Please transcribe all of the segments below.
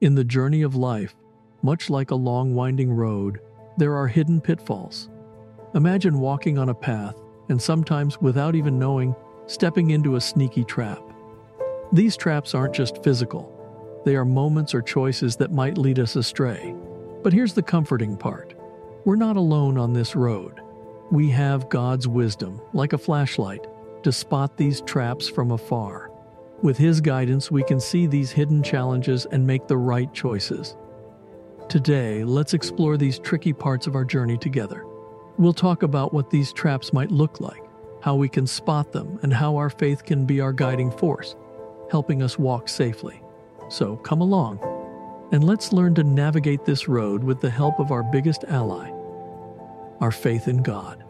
In the journey of life, much like a long winding road, there are hidden pitfalls. Imagine walking on a path and sometimes, without even knowing, stepping into a sneaky trap. These traps aren't just physical, they are moments or choices that might lead us astray. But here's the comforting part we're not alone on this road. We have God's wisdom, like a flashlight, to spot these traps from afar. With His guidance, we can see these hidden challenges and make the right choices. Today, let's explore these tricky parts of our journey together. We'll talk about what these traps might look like, how we can spot them, and how our faith can be our guiding force, helping us walk safely. So come along, and let's learn to navigate this road with the help of our biggest ally, our faith in God.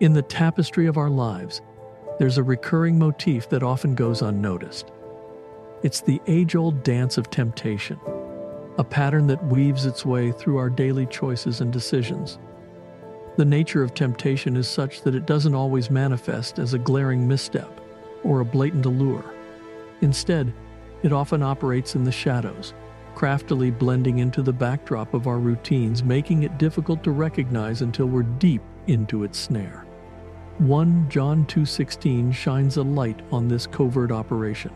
In the tapestry of our lives, there's a recurring motif that often goes unnoticed. It's the age old dance of temptation, a pattern that weaves its way through our daily choices and decisions. The nature of temptation is such that it doesn't always manifest as a glaring misstep or a blatant allure. Instead, it often operates in the shadows, craftily blending into the backdrop of our routines, making it difficult to recognize until we're deep into its snare. 1 John 2:16 shines a light on this covert operation.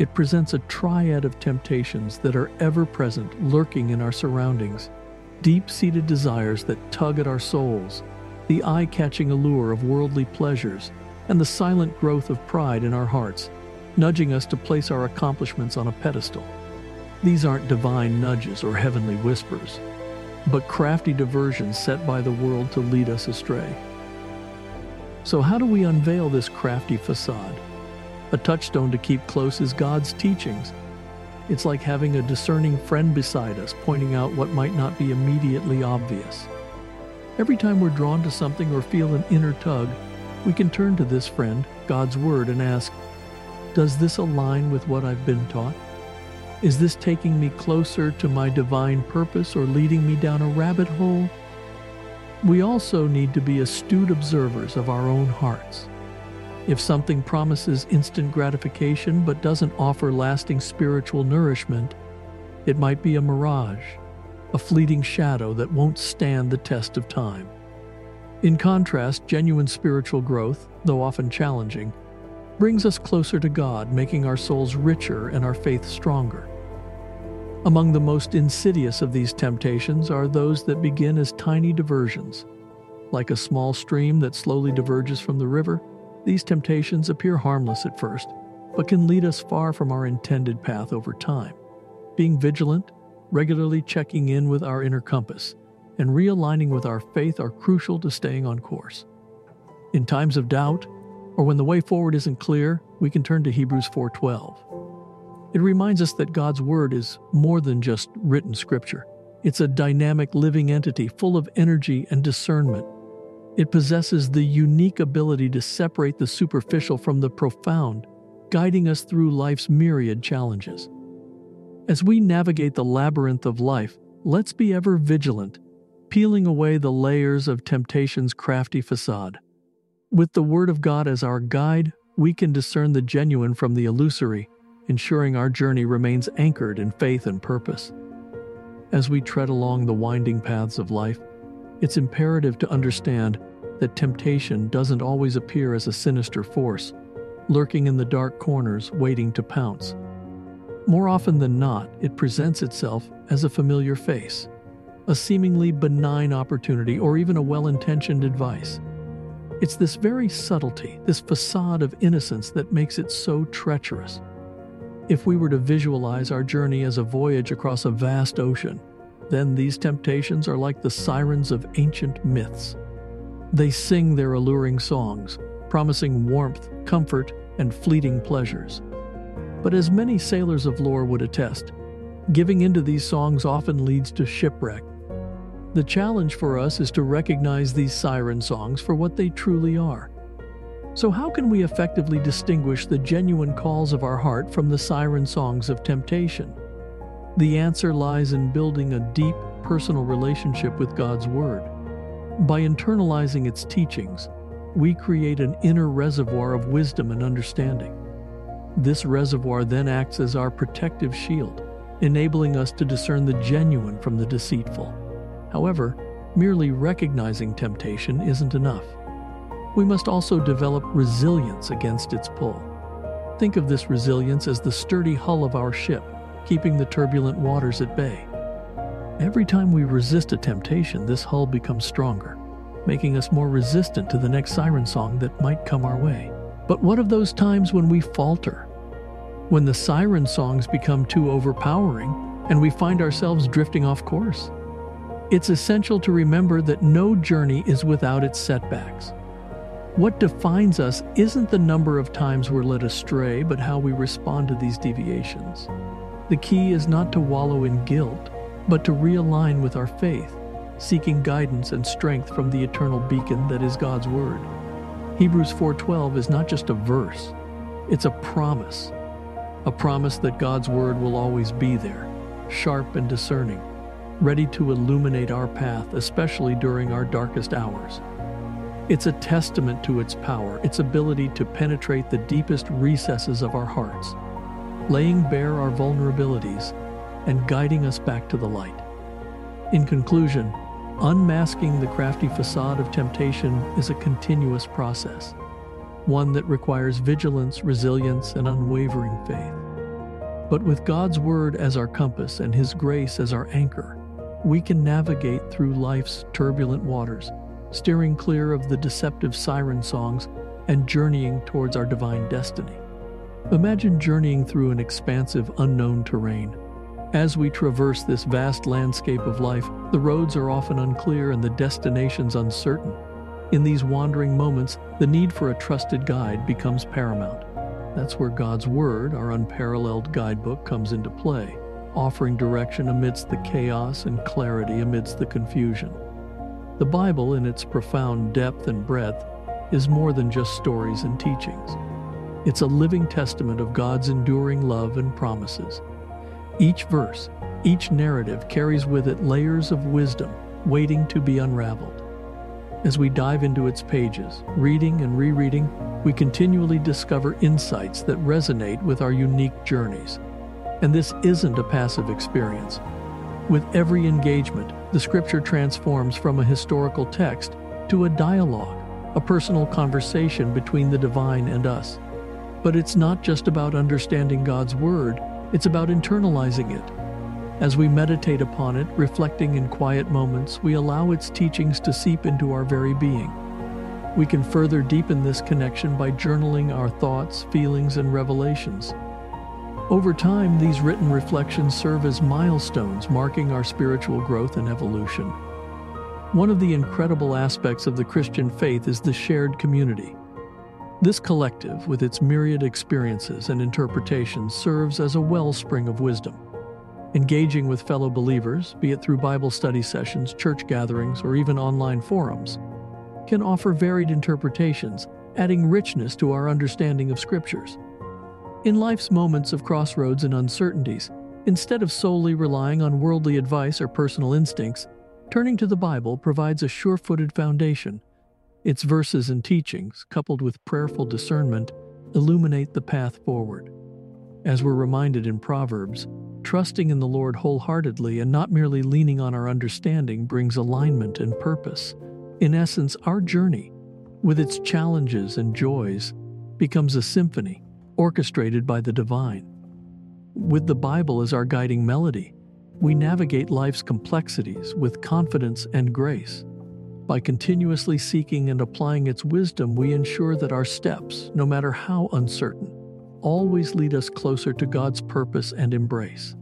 It presents a triad of temptations that are ever present, lurking in our surroundings deep seated desires that tug at our souls, the eye catching allure of worldly pleasures, and the silent growth of pride in our hearts, nudging us to place our accomplishments on a pedestal. These aren't divine nudges or heavenly whispers, but crafty diversions set by the world to lead us astray. So, how do we unveil this crafty facade? A touchstone to keep close is God's teachings it's like having a discerning friend beside us pointing out what might not be immediately obvious. Every time we're drawn to something or feel an inner tug, we can turn to this friend, God's Word, and ask, Does this align with what I've been taught? Is this taking me closer to my divine purpose or leading me down a rabbit hole? We also need to be astute observers of our own hearts. If something promises instant gratification but doesn't offer lasting spiritual nourishment, it might be a mirage, a fleeting shadow that won't stand the test of time. In contrast, genuine spiritual growth, though often challenging, brings us closer to God, making our souls richer and our faith stronger. Among the most insidious of these temptations are those that begin as tiny diversions. Like a small stream that slowly diverges from the river, these temptations appear harmless at first, but can lead us far from our intended path over time. Being vigilant, regularly checking in with our inner compass, and realigning with our faith are crucial to staying on course. In times of doubt, or when the way forward isn't clear, we can turn to Hebrews 4:12. It reminds us that God's word is more than just written scripture. It's a dynamic living entity full of energy and discernment it possesses the unique ability to separate the superficial from the profound, guiding us through life's myriad challenges. As we navigate the labyrinth of life, let's be ever vigilant, peeling away the layers of temptation's crafty facade. With the Word of God as our guide, we can discern the genuine from the illusory, ensuring our journey remains anchored in faith and purpose. As we tread along the winding paths of life, it's imperative to understand that temptation doesn't always appear as a sinister force, lurking in the dark corners waiting to pounce. More often than not, it presents itself as a familiar face, a seemingly benign opportunity, or even a well intentioned advice. It's this very subtlety, this facade of innocence, that makes it so treacherous. If we were to visualize our journey as a voyage across a vast ocean, then these temptations are like the sirens of ancient myths. They sing their alluring songs, promising warmth, comfort, and fleeting pleasures. But as many sailors of lore would attest, giving into these songs often leads to shipwreck. The challenge for us is to recognize these siren songs for what they truly are. So, how can we effectively distinguish the genuine calls of our heart from the siren songs of temptation? The answer lies in building a deep, personal relationship with God's Word. By internalizing its teachings, we create an inner reservoir of wisdom and understanding. This reservoir then acts as our protective shield, enabling us to discern the genuine from the deceitful. However, merely recognizing temptation isn't enough. We must also develop resilience against its pull. Think of this resilience as the sturdy hull of our ship, keeping the turbulent waters at bay. Every time we resist a temptation, this hull becomes stronger, making us more resistant to the next siren song that might come our way. But what of those times when we falter? When the siren songs become too overpowering and we find ourselves drifting off course? It's essential to remember that no journey is without its setbacks. What defines us isn't the number of times we're led astray, but how we respond to these deviations. The key is not to wallow in guilt, but to realign with our faith, seeking guidance and strength from the eternal beacon that is God's Word. Hebrews 4:12 is not just a verse, it's a promise. A promise that God's Word will always be there, sharp and discerning, ready to illuminate our path, especially during our darkest hours. It's a testament to its power, its ability to penetrate the deepest recesses of our hearts, laying bare our vulnerabilities and guiding us back to the light. In conclusion, unmasking the crafty facade of temptation is a continuous process, one that requires vigilance, resilience, and unwavering faith. But with God's Word as our compass and His grace as our anchor, we can navigate through life's turbulent waters steering clear of the deceptive siren songs and journeying towards our divine destiny. Imagine journeying through an expansive, unknown terrain. As we traverse this vast landscape of life, the roads are often unclear and the destinations uncertain. In these wandering moments, the need for a trusted guide becomes paramount. That's where God's Word, our unparalleled guidebook, comes into play, offering direction amidst the chaos and clarity amidst the confusion. The Bible, in its profound depth and breadth, is more than just stories and teachings. It's a living testament of God's enduring love and promises. Each verse, each narrative carries with it layers of wisdom waiting to be unraveled. As we dive into its pages, reading and rereading, we continually discover insights that resonate with our unique journeys. And this isn't a passive experience. With every engagement, the scripture transforms from a historical text to a dialogue, a personal conversation between the divine and us. But it's not just about understanding God's word, it's about internalizing it. As we meditate upon it, reflecting in quiet moments, we allow its teachings to seep into our very being. We can further deepen this connection by journaling our thoughts, feelings, and revelations. Over time, these written reflections serve as milestones marking our spiritual growth and evolution. One of the incredible aspects of the Christian faith is the shared community. This collective, with its myriad experiences and interpretations, serves as a wellspring of wisdom. Engaging with fellow believers, be it through Bible study sessions, church gatherings, or even online forums, can offer varied interpretations, adding richness to our understanding of scriptures. In life's moments of crossroads and uncertainties, instead of solely relying on worldly advice or personal instincts, turning to the Bible provides a sure footed foundation. Its verses and teachings, coupled with prayerful discernment, illuminate the path forward. As we're reminded in Proverbs, trusting in the Lord wholeheartedly and not merely leaning on our understanding brings alignment and purpose. In essence, our journey, with its challenges and joys, becomes a symphony orchestrated by the divine. With the Bible as our guiding melody, we navigate life's complexities with confidence and grace. By continuously seeking and applying its wisdom, we ensure that our steps, no matter how uncertain, always lead us closer to God's purpose and embrace.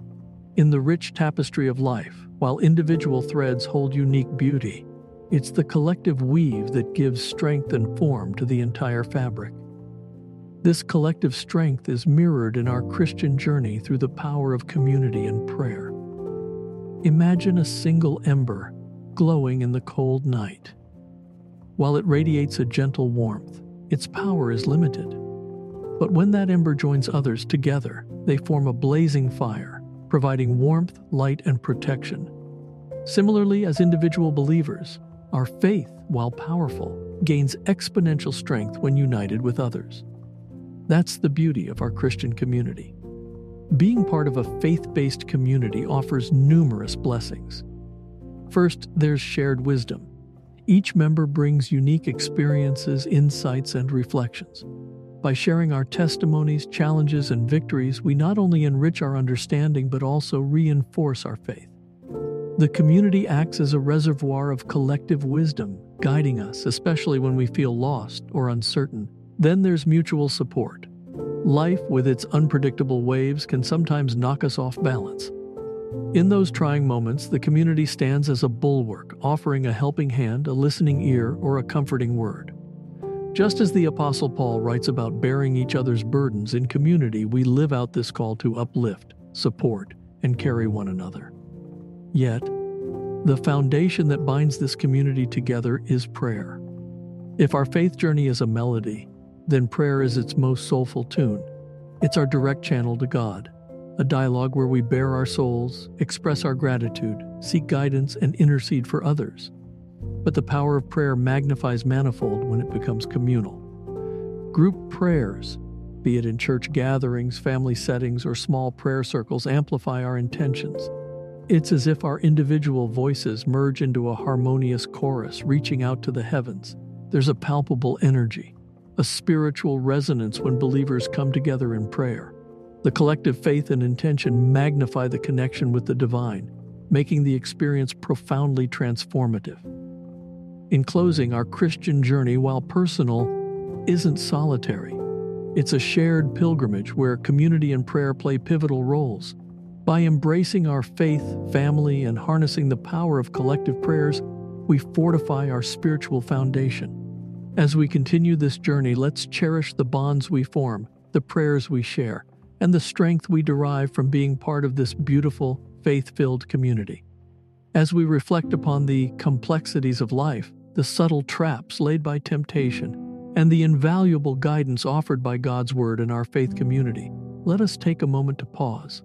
In the rich tapestry of life, while individual threads hold unique beauty, it's the collective weave that gives strength and form to the entire fabric. This collective strength is mirrored in our Christian journey through the power of community and prayer. Imagine a single ember glowing in the cold night. While it radiates a gentle warmth, its power is limited. But when that ember joins others together, they form a blazing fire, providing warmth, light, and protection. Similarly, as individual believers, our faith, while powerful, gains exponential strength when united with others. That's the beauty of our Christian community. Being part of a faith based community offers numerous blessings. First, there's shared wisdom. Each member brings unique experiences, insights, and reflections. By sharing our testimonies, challenges, and victories, we not only enrich our understanding but also reinforce our faith. The community acts as a reservoir of collective wisdom, guiding us, especially when we feel lost or uncertain. Then there's mutual support. Life, with its unpredictable waves, can sometimes knock us off balance. In those trying moments, the community stands as a bulwark, offering a helping hand, a listening ear, or a comforting word. Just as the Apostle Paul writes about bearing each other's burdens, in community we live out this call to uplift, support, and carry one another. Yet, the foundation that binds this community together is prayer. If our faith journey is a melody, then prayer is its most soulful tune. It's our direct channel to God, a dialogue where we bare our souls, express our gratitude, seek guidance, and intercede for others. But the power of prayer magnifies manifold when it becomes communal. Group prayers, be it in church gatherings, family settings, or small prayer circles, amplify our intentions. It's as if our individual voices merge into a harmonious chorus, reaching out to the heavens. There's a palpable energy, a spiritual resonance when believers come together in prayer. The collective faith and intention magnify the connection with the divine, making the experience profoundly transformative. In closing, our Christian journey, while personal, isn't solitary. It's a shared pilgrimage where community and prayer play pivotal roles. By embracing our faith, family, and harnessing the power of collective prayers, we fortify our spiritual foundation. As we continue this journey, let's cherish the bonds we form, the prayers we share, and the strength we derive from being part of this beautiful, faith filled community. As we reflect upon the complexities of life, the subtle traps laid by temptation, and the invaluable guidance offered by God's Word in our faith community, let us take a moment to pause,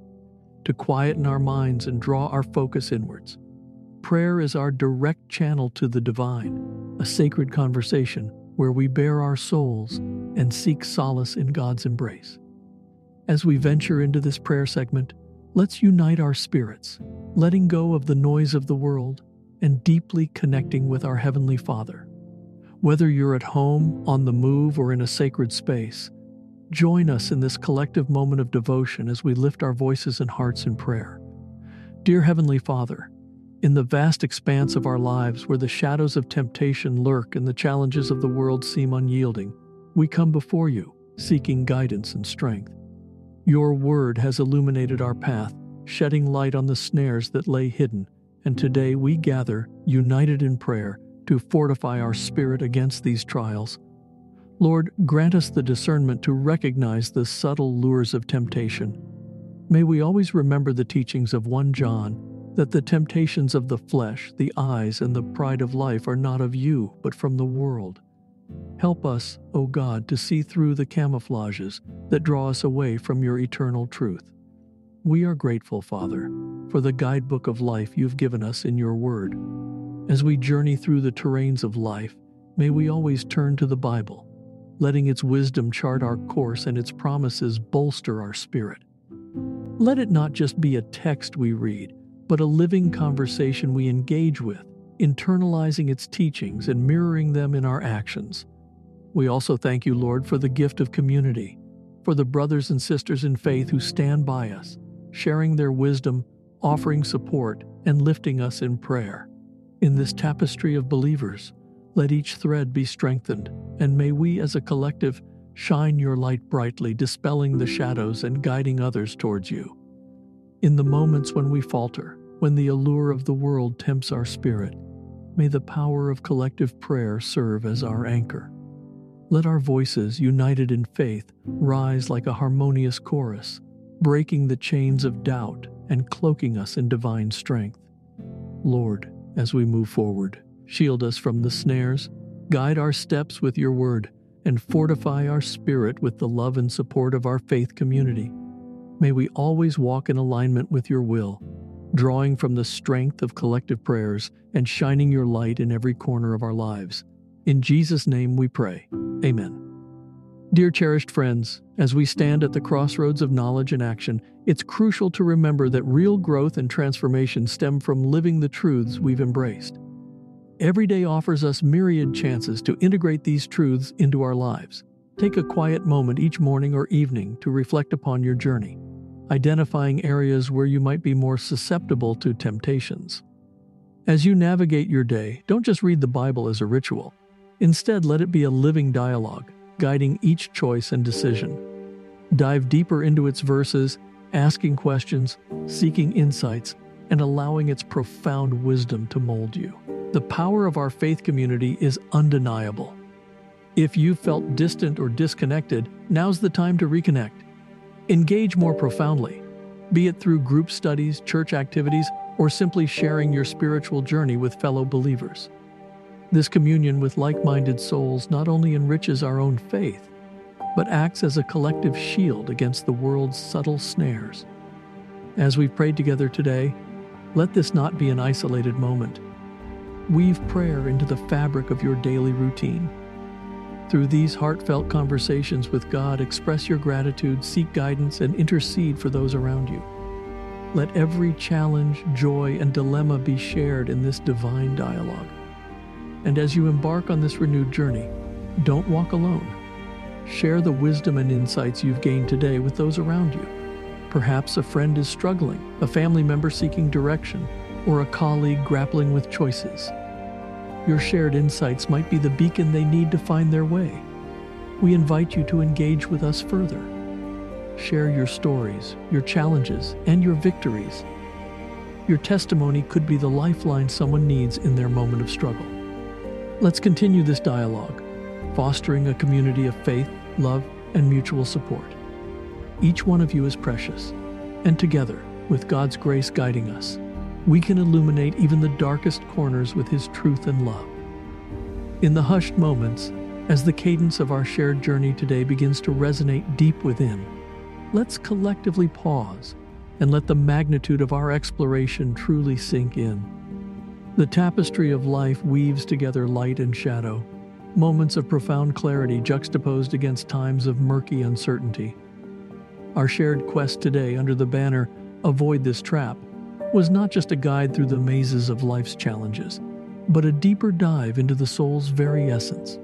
to quieten our minds and draw our focus inwards. Prayer is our direct channel to the divine, sacred conversation where we bare our souls and seek solace in God's embrace. As we venture into this prayer segment, let's unite our spirits, letting go of the noise of the world and deeply connecting with our Heavenly Father. Whether you're at home, on the move, or in a sacred space, join us in this collective moment of devotion as we lift our voices and hearts in prayer. Dear Heavenly Father, in the vast expanse of our lives where the shadows of temptation lurk and the challenges of the world seem unyielding, we come before you, seeking guidance and strength. Your word has illuminated our path, shedding light on the snares that lay hidden, and today we gather, united in prayer, to fortify our spirit against these trials. Lord, grant us the discernment to recognize the subtle lures of temptation. May we always remember the teachings of 1 John that the temptations of the flesh, the eyes, and the pride of life are not of you, but from the world. Help us, O God, to see through the camouflages that draw us away from your eternal truth. We are grateful, Father, for the guidebook of life you've given us in your word. As we journey through the terrains of life, may we always turn to the Bible, letting its wisdom chart our course and its promises bolster our spirit. Let it not just be a text we read, but a living conversation we engage with, internalizing its teachings and mirroring them in our actions. We also thank you, Lord, for the gift of community, for the brothers and sisters in faith who stand by us, sharing their wisdom, offering support, and lifting us in prayer. In this tapestry of believers, let each thread be strengthened, and may we as a collective shine your light brightly, dispelling the shadows and guiding others towards you. In the moments when we falter, when the allure of the world tempts our spirit, may the power of collective prayer serve as our anchor. Let our voices, united in faith, rise like a harmonious chorus, breaking the chains of doubt and cloaking us in divine strength. Lord, as we move forward, shield us from the snares, guide our steps with your word, and fortify our spirit with the love and support of our faith community. May we always walk in alignment with your will, drawing from the strength of collective prayers and shining your light in every corner of our lives. In Jesus' name we pray. Amen. Dear cherished friends, as we stand at the crossroads of knowledge and action, it's crucial to remember that real growth and transformation stem from living the truths we've embraced. Every day offers us myriad chances to integrate these truths into our lives. Take a quiet moment each morning or evening to reflect upon your journey, identifying areas where you might be more susceptible to temptations. As you navigate your day, don't just read the Bible as a ritual. Instead, let it be a living dialogue, guiding each choice and decision. Dive deeper into its verses, asking questions, seeking insights, and allowing its profound wisdom to mold you. The power of our faith community is undeniable. If you felt distant or disconnected, now's the time to reconnect. Engage more profoundly, be it through group studies, church activities, or simply sharing your spiritual journey with fellow believers. This communion with like minded souls not only enriches our own faith, but acts as a collective shield against the world's subtle snares. As we've prayed together today, let this not be an isolated moment. Weave prayer into the fabric of your daily routine. Through these heartfelt conversations with God, express your gratitude, seek guidance, and intercede for those around you. Let every challenge, joy, and dilemma be shared in this divine dialogue. And as you embark on this renewed journey, don't walk alone. Share the wisdom and insights you've gained today with those around you. Perhaps a friend is struggling, a family member seeking direction, or a colleague grappling with choices. Your shared insights might be the beacon they need to find their way. We invite you to engage with us further. Share your stories, your challenges, and your victories. Your testimony could be the lifeline someone needs in their moment of struggle. Let's continue this dialogue, fostering a community of faith, love, and mutual support. Each one of you is precious, and together, with God's grace guiding us, we can illuminate even the darkest corners with His truth and love. In the hushed moments, as the cadence of our shared journey today begins to resonate deep within, let's collectively pause and let the magnitude of our exploration truly sink in. The tapestry of life weaves together light and shadow, moments of profound clarity juxtaposed against times of murky uncertainty. Our shared quest today under the banner Avoid This Trap was not just a guide through the mazes of life's challenges, but a deeper dive into the soul's very essence.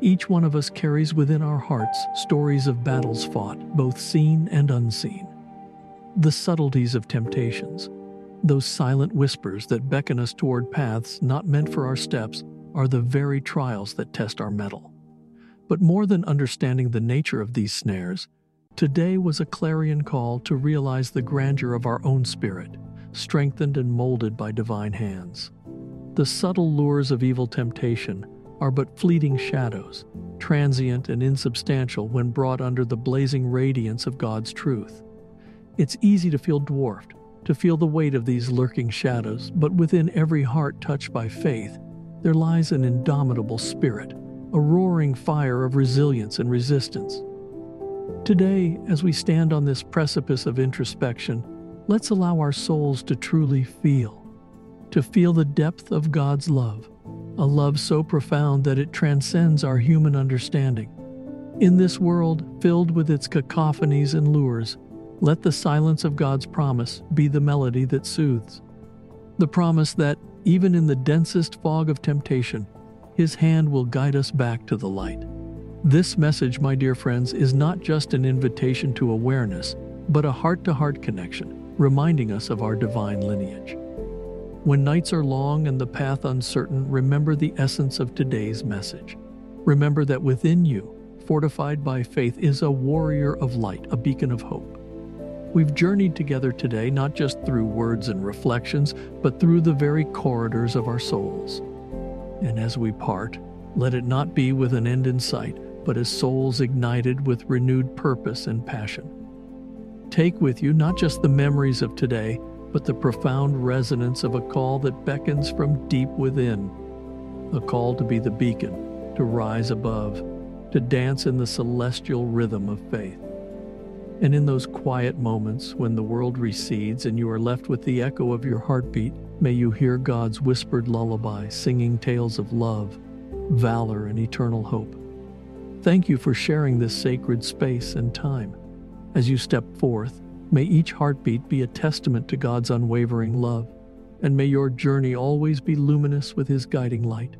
Each one of us carries within our hearts stories of battles fought, both seen and unseen. The subtleties of temptations, those silent whispers that beckon us toward paths not meant for our steps are the very trials that test our mettle. But more than understanding the nature of these snares, today was a clarion call to realize the grandeur of our own spirit, strengthened and molded by divine hands. The subtle lures of evil temptation are but fleeting shadows, transient and insubstantial when brought under the blazing radiance of God's truth. It's easy to feel dwarfed to feel the weight of these lurking shadows, but within every heart touched by faith, there lies an indomitable spirit, a roaring fire of resilience and resistance. Today, as we stand on this precipice of introspection, let's allow our souls to truly feel, to feel the depth of God's love, a love so profound that it transcends our human understanding. In this world filled with its cacophonies and lures, let the silence of God's promise be the melody that soothes. The promise that, even in the densest fog of temptation, His hand will guide us back to the light. This message, my dear friends, is not just an invitation to awareness, but a heart to heart connection, reminding us of our divine lineage. When nights are long and the path uncertain, remember the essence of today's message. Remember that within you, fortified by faith, is a warrior of light, a beacon of hope. We've journeyed together today not just through words and reflections, but through the very corridors of our souls. And as we part, let it not be with an end in sight, but as souls ignited with renewed purpose and passion. Take with you not just the memories of today, but the profound resonance of a call that beckons from deep within. A call to be the beacon, to rise above, to dance in the celestial rhythm of faith. And in those quiet moments when the world recedes and you are left with the echo of your heartbeat, may you hear God's whispered lullaby singing tales of love, valor, and eternal hope. Thank you for sharing this sacred space and time. As you step forth, may each heartbeat be a testament to God's unwavering love, and may your journey always be luminous with His guiding light.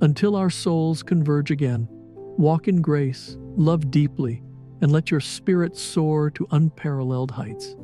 Until our souls converge again, walk in grace, love deeply, and let your spirit soar to unparalleled heights.